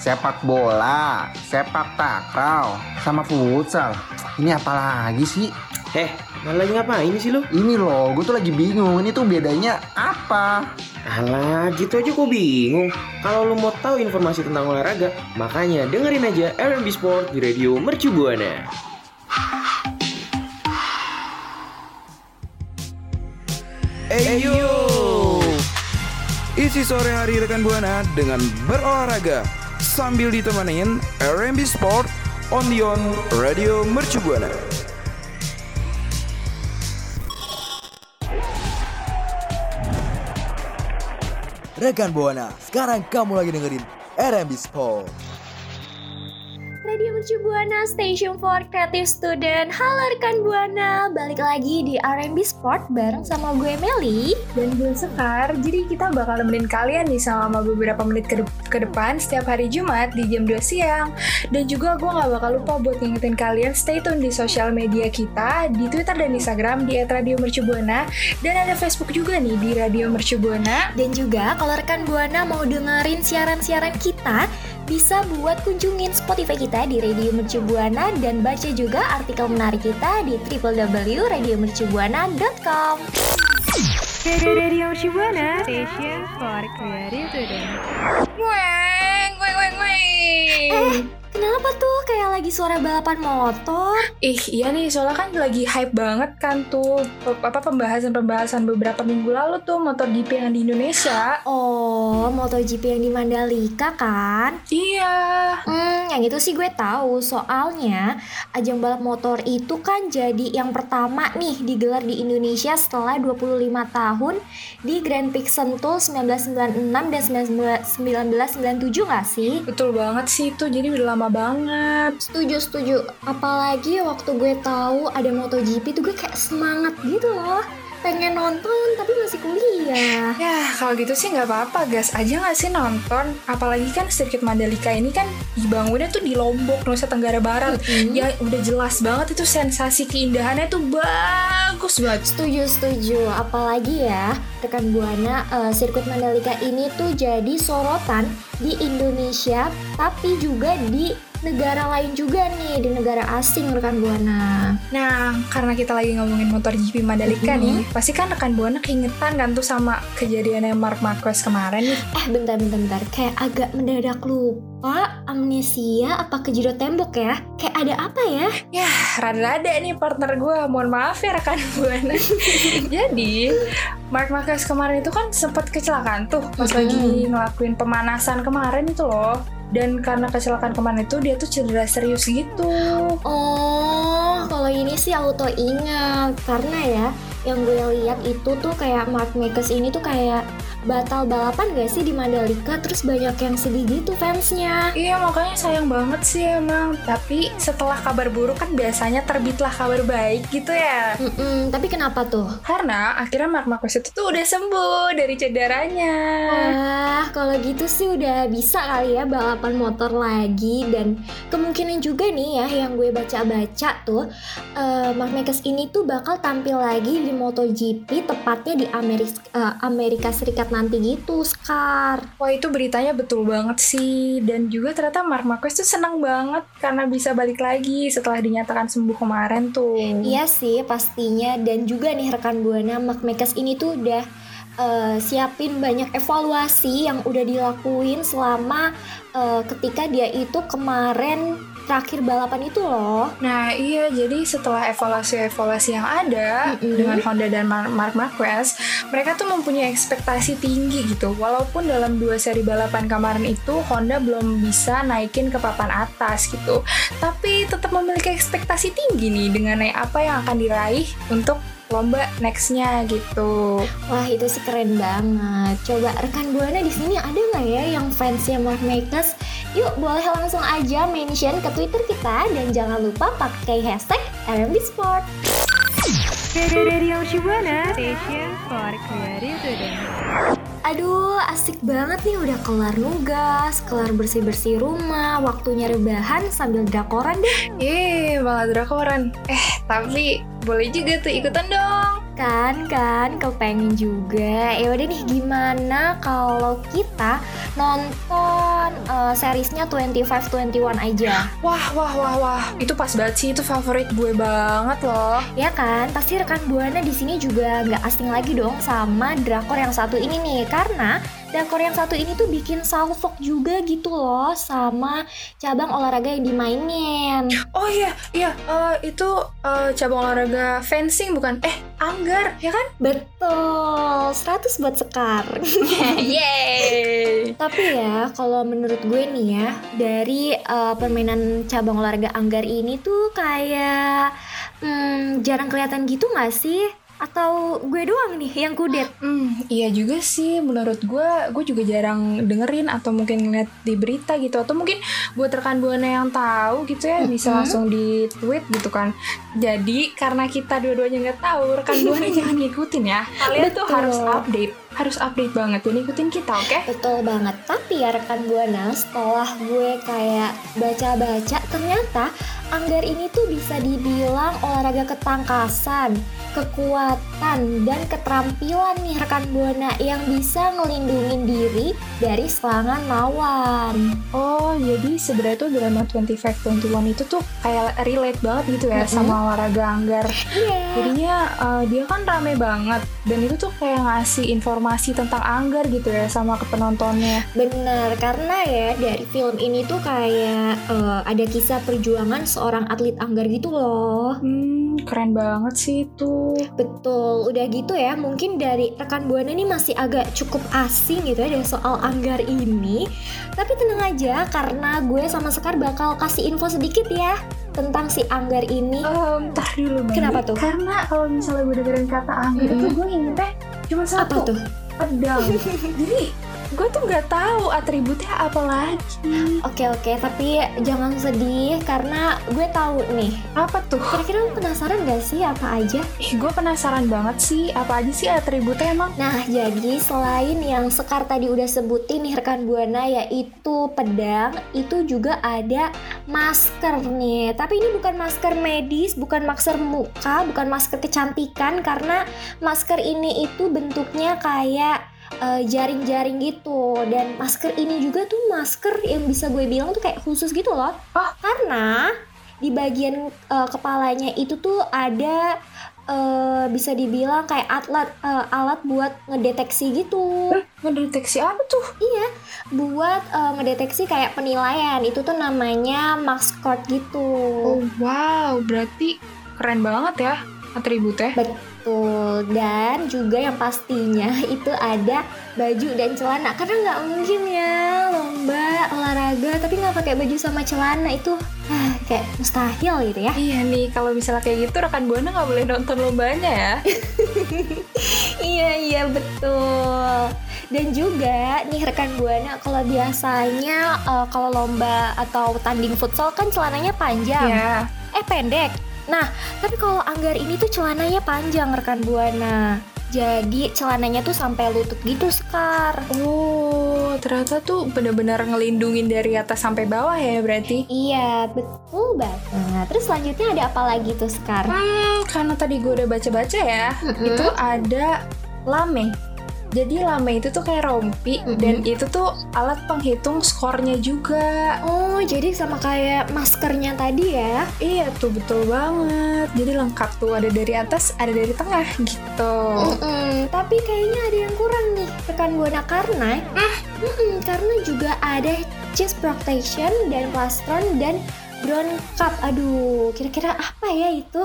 sepak bola, sepak takraw, sama futsal. Ini apa lagi sih? Eh, malah lagi ngapain sih lu? Ini loh, gue tuh lagi bingung. Ini tuh bedanya apa? Alah, gitu aja kok bingung. Kalau lu mau tahu informasi tentang olahraga, makanya dengerin aja RMB Sport di Radio Mercu Buana. Eyo Isi sore hari rekan Buana dengan berolahraga Sambil ditemenin RMB Sport on the on Radio Mercu Buana Rekan Buana, sekarang kamu lagi dengerin RMB Sport. Radio Mercu Buana Station for Creative Student Halo rekan Buana Balik lagi di R&B Sport bareng sama gue Meli dan gue Sekar. Jadi kita bakal nemenin kalian nih selama beberapa menit ke, de- ke depan setiap hari Jumat di jam 2 siang. Dan juga gue gak bakal lupa buat ngingetin kalian stay tune di sosial media kita di Twitter dan Instagram di @radiomercubuana dan ada Facebook juga nih di Radio Mercubuana. Dan juga kalau rekan Buana mau dengerin siaran-siaran kita bisa buat kunjungin Spotify kita di Radio Mercu Buana dan baca juga artikel menarik kita di www.radiomercubuana.com. Radio Shibuana Station for Creative Student. Weng, weng, weng, weng. Kenapa tuh kayak lagi suara balapan motor? Ih, iya nih, soalnya kan lagi hype banget kan tuh apa pembahasan-pembahasan beberapa minggu lalu tuh MotoGP yang di Indonesia. Oh, MotoGP yang di Mandalika kan? Iya. Hmm, yang itu sih gue tahu. Soalnya ajang balap motor itu kan jadi yang pertama nih digelar di Indonesia setelah 25 tahun di Grand Prix Sentul 1996 dan 1997 nggak sih? Betul banget sih itu, jadi udah lama banget. Setuju, setuju. Apalagi waktu gue tahu ada MotoGP tuh gue kayak semangat gitu loh. Pengen nonton tapi masih kuliah. Ya, kalau gitu sih nggak apa-apa, gas aja nggak sih nonton. Apalagi kan sirkuit Mandalika ini kan dibangunnya tuh di Lombok, Nusa Tenggara Barat. Mm-mm. Ya udah jelas banget itu sensasi keindahannya tuh bagus banget. Setuju, setuju. Apalagi ya, rekan Buana, eh, sirkuit Mandalika ini tuh jadi sorotan di Indonesia, tapi juga di negara lain juga nih, di negara asing rekan Buana. Nah, karena kita lagi ngomongin motor GP Mandalika Mhm. nih, pasti kan rekan Buana keingetan kan tuh sama kejadiannya Mark Marquez kemarin nih. Eh, bentar, bentar, bentar. Kayak agak mendadak lupa, amnesia apa kejedot tembok ya? Kayak ada apa ya? Ya, rada-rada nih partner gue. Mohon maaf ya rekan Buana. Jadi, Mark Marquez kemarin itu kan sempat kecelakaan tuh pas lagi ngelakuin pemanasan kemarin itu loh. Dan karena kecelakaan kemarin itu dia tuh cedera serius gitu. Oh, kalau ini sih auto ingat karena ya yang gue lihat itu tuh kayak Mark Marquez ini tuh kayak batal balapan gak sih di Mandalika terus banyak yang sedih gitu fansnya. Iya makanya sayang banget sih emang. Tapi setelah kabar buruk kan biasanya terbitlah kabar baik gitu ya. Mm-mm, tapi kenapa tuh? Karena akhirnya Mark Marquez itu tuh udah sembuh dari cederanya. Wah, kalau gitu sih udah bisa kali ya balapan motor lagi dan kemungkinan juga nih ya yang gue baca-baca tuh eh, Mark Marquez ini tuh bakal tampil lagi di MotoGP tepatnya di Amerika, Amerika Serikat nanti gitu, Scar. Wah itu beritanya betul banget sih. Dan juga ternyata Mark Marquez tuh senang banget Karena bisa balik lagi setelah dinyatakan sembuh kemarin tuh. Iya sih pastinya. Dan juga nih rekan buana Mark Marquez ini tuh udah eh, siapin banyak evaluasi yang udah dilakuin selama eh, ketika dia itu kemarin terakhir balapan itu loh. Nah iya jadi setelah evaluasi-evaluasi yang ada Mm-mm. Dengan Honda dan Mar- Mark Marquez Mereka tuh mempunyai ekspektasi tinggi gitu Walaupun dalam dua seri balapan kemarin itu Honda belum bisa naikin ke papan atas gitu Tapi tetap memiliki ekspektasi tinggi nih Dengan apa yang akan diraih untuk lomba nextnya gitu Wah itu sih keren banget. Coba rekan buana di sini ada nggak ya yang fansnya Mark Marquez? Yuk boleh langsung aja mention ke Twitter kita dan jangan lupa pakai hashtag RMB Sport. Radio Shibuana Station for Creative. Aduh, asik banget nih udah kelar nugas, kelar bersih-bersih rumah, waktunya rebahan sambil drakoran deh. Yeay, malah drakoran. Eh, Tapi boleh juga tuh ikutan dong. Kan, kan, kepengen juga. Ya udah nih, gimana kalau kita nonton eh, seriesnya 2521 aja? Wah, wah, wah, wah. Itu pas banget sih, itu favorit gue banget loh. Ya kan, pasti rekan buana di sini juga nggak asing lagi dong sama drakor yang satu ini nih, karena drakor yang satu ini tuh bikin salfok juga gitu loh sama cabang olahraga yang dimainin. Oh iya, iya, eh, itu eh, cabang olahraga fencing bukan? Eh, anggar, ya kan? Betul, 100 buat Sekar. Yeay! Tapi ya, kalau menurut gue nih ya, dari eh, permainan cabang olahraga anggar ini tuh kayak hmm, jarang kelihatan gitu nggak sih? Atau gue doang nih yang kudet? Hmm, iya juga sih. Menurut gue, gue juga jarang dengerin atau mungkin ngeliat di berita gitu. Atau mungkin buat rekan buana yang tahu gitu ya, bisa Mhm. langsung di tweet gitu kan. Jadi karena kita dua-duanya nggak tahu, rekan buana jangan ngikutin ya. Kalian tuh Betul. harus update, harus update banget dan ikutin kita, oke? Betul banget. Tapi ya rekan buana, setelah gue kayak baca-baca, ternyata anggar ini tuh bisa dibilang olahraga ketangkasan, kekuatan, dan keterampilan nih rekan buana yang bisa ngelindungin diri dari serangan lawan. Oh, jadi sebenarnya tuh drama 2521 itu tuh kayak relate banget gitu ya Mhm. sama olahraga anggar. Iya. Jadinya eh, dia kan rame banget dan itu tuh kayak ngasih informasi tentang anggar gitu ya sama ke penontonnya. Bener, karena ya dari film ini tuh kayak eh, ada kisah perjuangan seorang atlet anggar gitu loh. Hmm, keren banget sih itu. Betul, udah gitu ya mungkin dari rekan Buana ini masih agak cukup asing gitu ya dari soal anggar ini Tapi tenang aja karena gue sama Sekar bakal kasih info sedikit ya tentang si anggar ini Um, ntar dulu. Kenapa tuh? Karena kalau misalnya gue dengerin kata anggar itu Mm-mm. gue ingetnya cuma Apa satu tuh? pedang. Jadi gue tuh nggak tahu atributnya apa lagi. Oke oke, tapi jangan sedih karena gue tahu nih Apa tuh? Kira-kira lu penasaran gak sih apa aja? Ih, gue penasaran banget sih apa aja sih atributnya emang. Nah, jadi selain yang Sekar tadi udah sebutin nih rekan Buana yaitu pedang, itu juga ada masker nih. Tapi ini bukan masker medis, bukan masker muka, bukan masker kecantikan karena masker ini itu bentuknya kayak eh, jaring-jaring gitu dan masker ini juga tuh masker yang bisa gue bilang tuh kayak khusus gitu loh. Oh. Karena di bagian eh, kepalanya itu tuh ada eh, bisa dibilang kayak alat eh, alat buat ngedeteksi gitu Ngedeteksi apa tuh? buat eh, ngedeteksi kayak penilaian itu tuh namanya maskot gitu Oh wow, berarti keren banget ya atributnya. betul dan juga yang pastinya itu ada baju dan celana karena nggak mungkin ya lomba olahraga tapi nggak pakai baju sama celana itu ah, kayak mustahil gitu ya Iya nih, kalau misalnya kayak gitu rekan buana nggak boleh nonton lombanya ya. Iya iya betul. Dan juga nih rekan buana kalau biasanya eh, kalau lomba atau tanding futsal kan celananya panjang, Iya. eh pendek. Nah tapi kalau anggar ini tuh celananya panjang rekan buana. Jadi celananya tuh sampai lutut gitu sekar. Oh, ternyata tuh bener-bener ngelindungin dari atas sampai bawah ya berarti. Iya betul banget. Terus selanjutnya ada apa lagi tuh sekar? Hmm, karena tadi gue udah baca-baca ya, Mm-mm. itu ada lame. Jadi lame itu tuh kayak rompi Mm-mm. dan itu tuh alat penghitung skornya juga. Oh jadi sama kayak maskernya tadi ya? Iya tuh betul banget. Jadi lengkap tuh ada dari atas, ada dari tengah gitu. Mm-mm, tapi kayaknya ada yang kurang nih rekan buana karena Mm-mm, karena juga ada chest protection dan plastron dan ground cup. Aduh, kira-kira apa ya itu?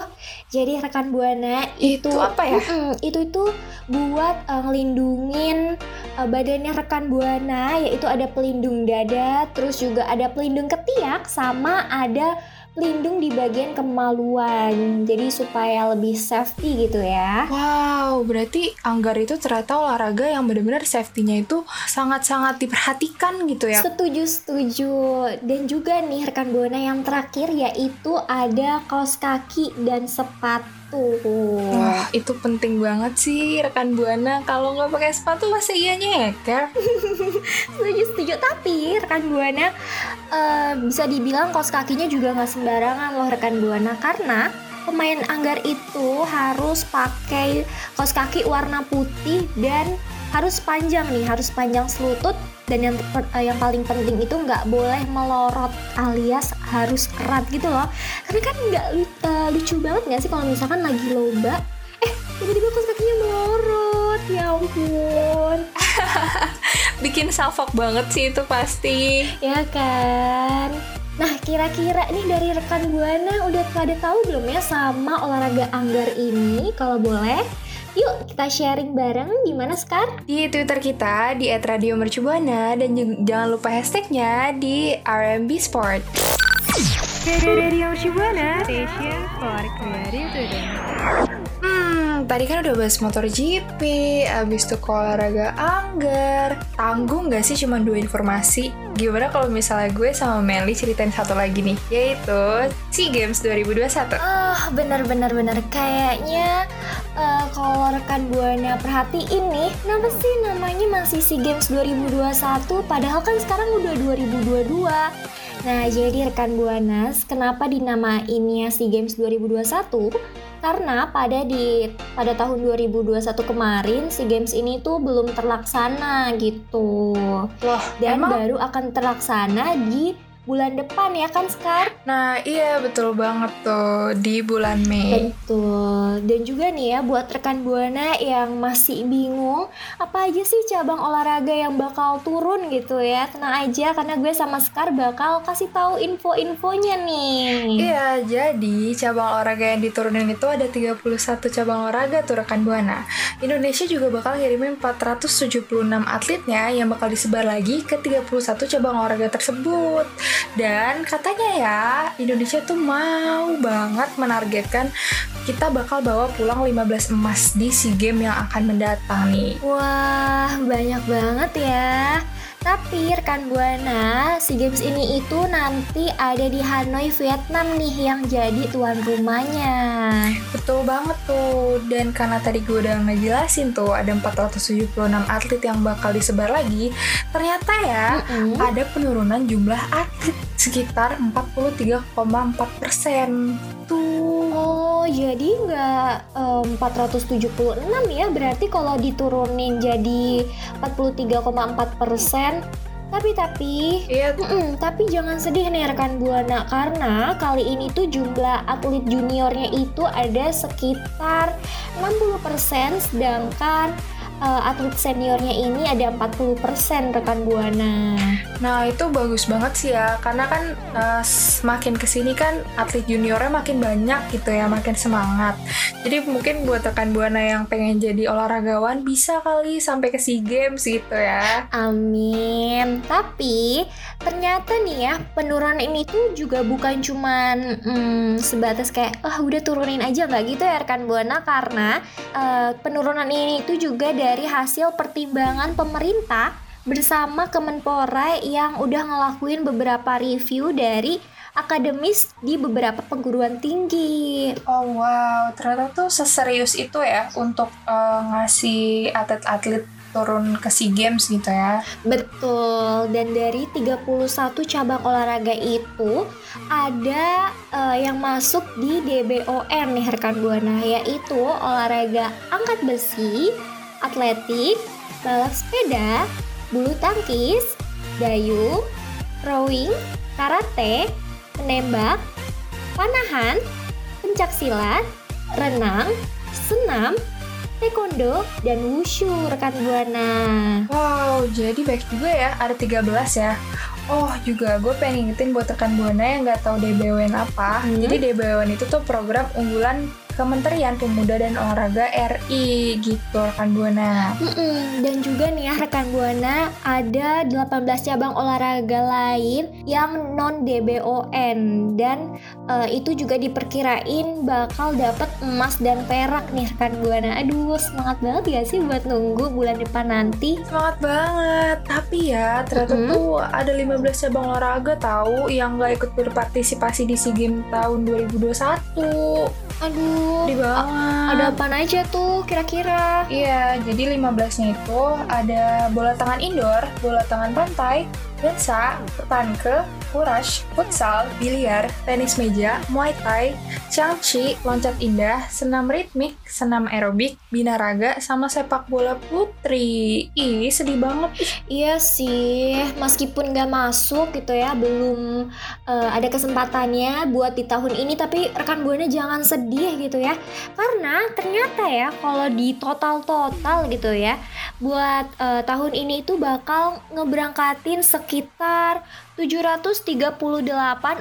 Jadi rekan buana Itu apa ya? Mm-mm, itu itu buat eh, ngelindungin eh, badannya rekan buana yaitu ada pelindung dada, terus juga ada pelindung ketiak sama ada pelindung di bagian kemaluan. Jadi supaya lebih safety gitu ya. Wow, berarti anggar itu ternyata olahraga yang benar-benar safety-nya itu sangat-sangat diperhatikan gitu ya. Setuju, setuju. Dan juga nih rekan Buana yang terakhir yaitu ada kaos kaki dan sepatu. Wah, itu penting banget sih rekan Buana. Kalau nggak pakai sepatu masa iya nyeker? Setuju, setuju. Tapi rekan Buana eh, bisa dibilang kaos kakinya juga nggak sembarangan loh rekan Buana karena pemain anggar itu harus pakai kaos kaki warna putih dan harus panjang nih, harus panjang selutut dan yang eh, yang paling penting itu nggak boleh melorot alias harus erat gitu loh. Karena kan nggak eh, lucu banget nggak sih kalau misalkan lagi lomba, eh tiba-tiba kaos kakinya melorot, ya ampun. Bikin salfok banget sih itu pasti. Ya kan? Nah, kira-kira nih dari rekan Buana udah pada tahu belum ya sama olahraga anggar ini? Kalau boleh, yuk kita sharing bareng gimana Skar? Di Twitter kita di @radiomercubuana dan jangan lupa hashtagnya di RMB Sport. Radio Shibuana Station for Creative Today. Tadi kan udah bahas motor GP, abis itu olahraga anggar. Tanggung nggak sih cuma dua informasi? Gimana kalau misalnya gue sama Meli ceritain satu lagi nih, yaitu SEA Games 2021. Ah, bener-bener bener kayaknya eh, kalau rekan Buana perhatiin nih, kenapa sih namanya masih SEA Games 2021 padahal kan sekarang udah 2022. Nah, jadi rekan Buana, kenapa dinamainnya SEA Games 2021? Karena pada di pada tahun 2021 kemarin SEA Games ini tuh belum terlaksana gitu. Loh, Dan emang? baru akan terlaksana di bulan depan ya kan Skar? Nah, iya betul banget tuh di bulan Mei. Betul. Dan juga nih ya buat rekan Buana yang masih bingung apa aja sih cabang olahraga yang bakal turun gitu ya. Tenang aja karena gue sama Skar bakal kasih tahu info-infonya nih. Iya, jadi cabang olahraga yang diturunin itu ada 31 cabang olahraga tuh rekan Buana. Indonesia juga bakal ngirimin 476 atletnya yang bakal disebar lagi ke 31 cabang olahraga tersebut. Dan katanya ya, Indonesia tuh mau banget menargetkan kita bakal bawa pulang 15 emas di SEA Games yang akan mendatang nih. Wah, banyak banget ya. Tapi rekan Buana, SEA Games ini itu nanti ada di Hanoi, Vietnam nih yang jadi tuan rumahnya. Betul banget tuh. Dan karena tadi gue udah ngejelasin tuh ada 476 atlet yang bakal disebar lagi, ternyata ya Mm-mm. ada penurunan jumlah atlet sekitar 43,4 persen. Tuh. Oh, jadi nggak em, 476 ya? Berarti kalau diturunin jadi 43,4 persen. Tapi tapi, Iya, mm-mm, tapi jangan sedih nih rekan buana karena kali ini tuh jumlah atlet juniornya itu ada sekitar 60% sedangkan eh, atlet seniornya ini ada 40% rekan buana. nah itu bagus banget sih ya, karena kan eh, semakin ke sini kan atlet juniornya makin banyak gitu ya, makin semangat. Jadi mungkin buat rekan buana yang pengen jadi olahragawan bisa kali sampai ke SEA Games gitu ya. Amin. Tapi ternyata nih ya penurunan ini tuh juga bukan cuman hmm, sebatas kayak ah udah turunin aja nggak gitu ya rekan buana karena eh, penurunan ini tuh juga dari hasil pertimbangan pemerintah bersama Kemenpora yang udah ngelakuin beberapa review dari akademis di beberapa perguruan tinggi. Oh wow, ternyata tuh seserius itu ya untuk eh, ngasih atlet-atlet turun ke SEA Games gitu ya. Betul, dan dari 31 cabang olahraga itu ada eh, yang masuk di DBON nih rekan Buana yaitu olahraga angkat besi, atletik, balap sepeda, bulu tangkis, dayung, rowing, karate, menembak, panahan, pencaksilat, renang, senam, taekwondo, dan wushu rekan Buana. Wow, jadi baik juga ya, ada 13 ya. Oh, juga gue pengen ngingetin buat rekan Buana yang nggak tahu DBWN apa. Hmm. Jadi DBWN itu tuh program unggulan Kementerian Pemuda dan Olahraga RI gitu rekan Buana. Mm-mm, Dan juga nih ya rekan Buana ada 18 cabang olahraga lain yang non DBON dan eh, itu juga diperkirain bakal dapat emas dan perak nih rekan Buana. Aduh semangat banget ya sih buat nunggu bulan depan nanti. Semangat banget. Tapi ya, ternyata Mm-mm. tuh ada 15 cabang olahraga tahu yang nggak ikut berpartisipasi di SEA Games tahun 2021. Aduh, Di bawah. ada apa aja tuh kira-kira? Iya, jadi 15-nya itu ada bola tangan indoor, bola tangan pantai, dansa, petanke, kurash, futsal, biliar, tenis meja, muay thai, changchi, loncat indah, senam ritmik, senam aerobik, binaraga, sama sepak bola putri. Ih, sedih banget. Iya sih, meskipun gak masuk gitu ya, belum eh, ada kesempatannya buat di tahun ini, tapi rekan buana jangan sedih gitu ya, karena ternyata ya kalau di total-total gitu ya, buat eh, tahun ini itu bakal ngeberangkatin sekitar 738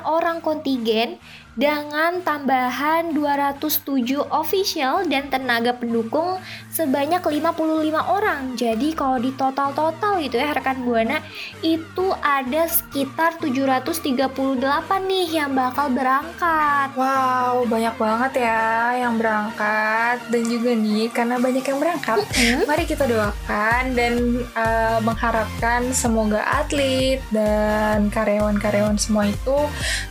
orang kontingen dengan tambahan 207 official dan tenaga pendukung sebanyak 55 orang. Jadi kalau di total-total gitu ya rekan Buana itu ada sekitar 738 nih yang bakal berangkat. Wow, banyak banget ya yang berangkat dan juga nih karena banyak yang berangkat. Hmm? Mari kita doakan dan uh, mengharapkan semoga atlet dan karyawan-karyawan semua itu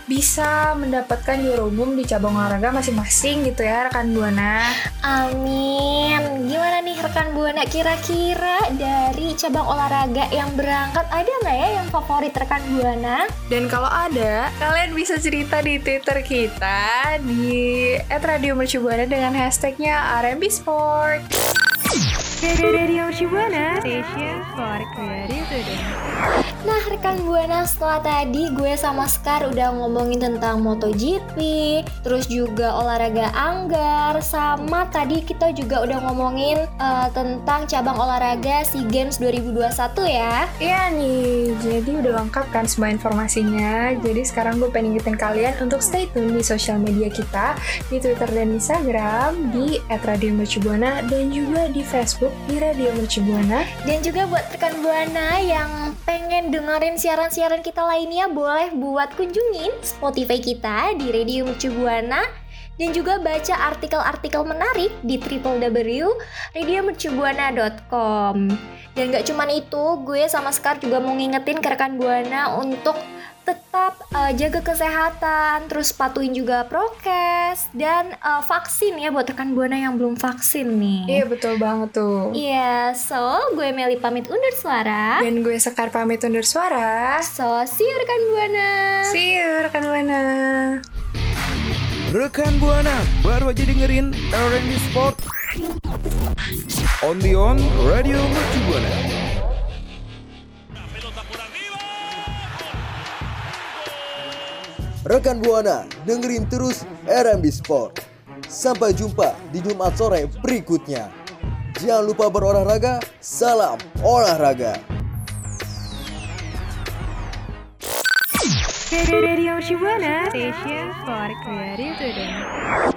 bisa mendapatkan juara umum di cabang olahraga masing-masing gitu ya rekan Buana. Amin. Gimana nih rekan Buana kira-kira dari cabang olahraga yang berangkat ada nggak ya yang favorit rekan Buana? Dan kalau ada, kalian bisa cerita di Twitter kita di @radiomercubuana dengan hashtagnya RMB Sport. Radio. Nah rekan Buana setelah tadi gue sama Skar udah ngomongin tentang MotoGP Terus juga olahraga anggar Sama tadi kita juga udah ngomongin eh, tentang cabang olahraga SEA Games 2021 ya Iya nih, jadi udah lengkap kan semua informasinya. Jadi sekarang gue pengen ingetin kalian untuk stay tune di sosial media kita di Twitter dan Instagram di @radiomercubuana dan juga di Facebook di Radio Mercubuana. Dan juga buat rekan Buana yang pengen dengerin siaran-siaran kita lainnya Boleh buat kunjungin Spotify kita di Radio Mercu Buana dan juga baca artikel-artikel menarik di www.radiomercubuana.com Dan gak cuman itu, gue sama Skar juga mau ngingetin ke rekan Buana untuk tetap eh, jaga kesehatan, terus patuhin juga prokes dan eh, vaksin ya buat rekan Buana yang belum vaksin nih. Iya betul banget tuh. Iya, so gue Meli pamit undur suara. Dan gue Sekar pamit undur suara. So, see you rekan Buana. See you rekan Buana. Rekan Buana, baru aja dengerin R&B Sport On the On Radio Mercu Buana. Rekan Buana, dengerin terus RMB Sport. Sampai jumpa di Jumat sore berikutnya. Jangan lupa berolahraga, salam olahraga. Radio Shibuana Station for Creative Today.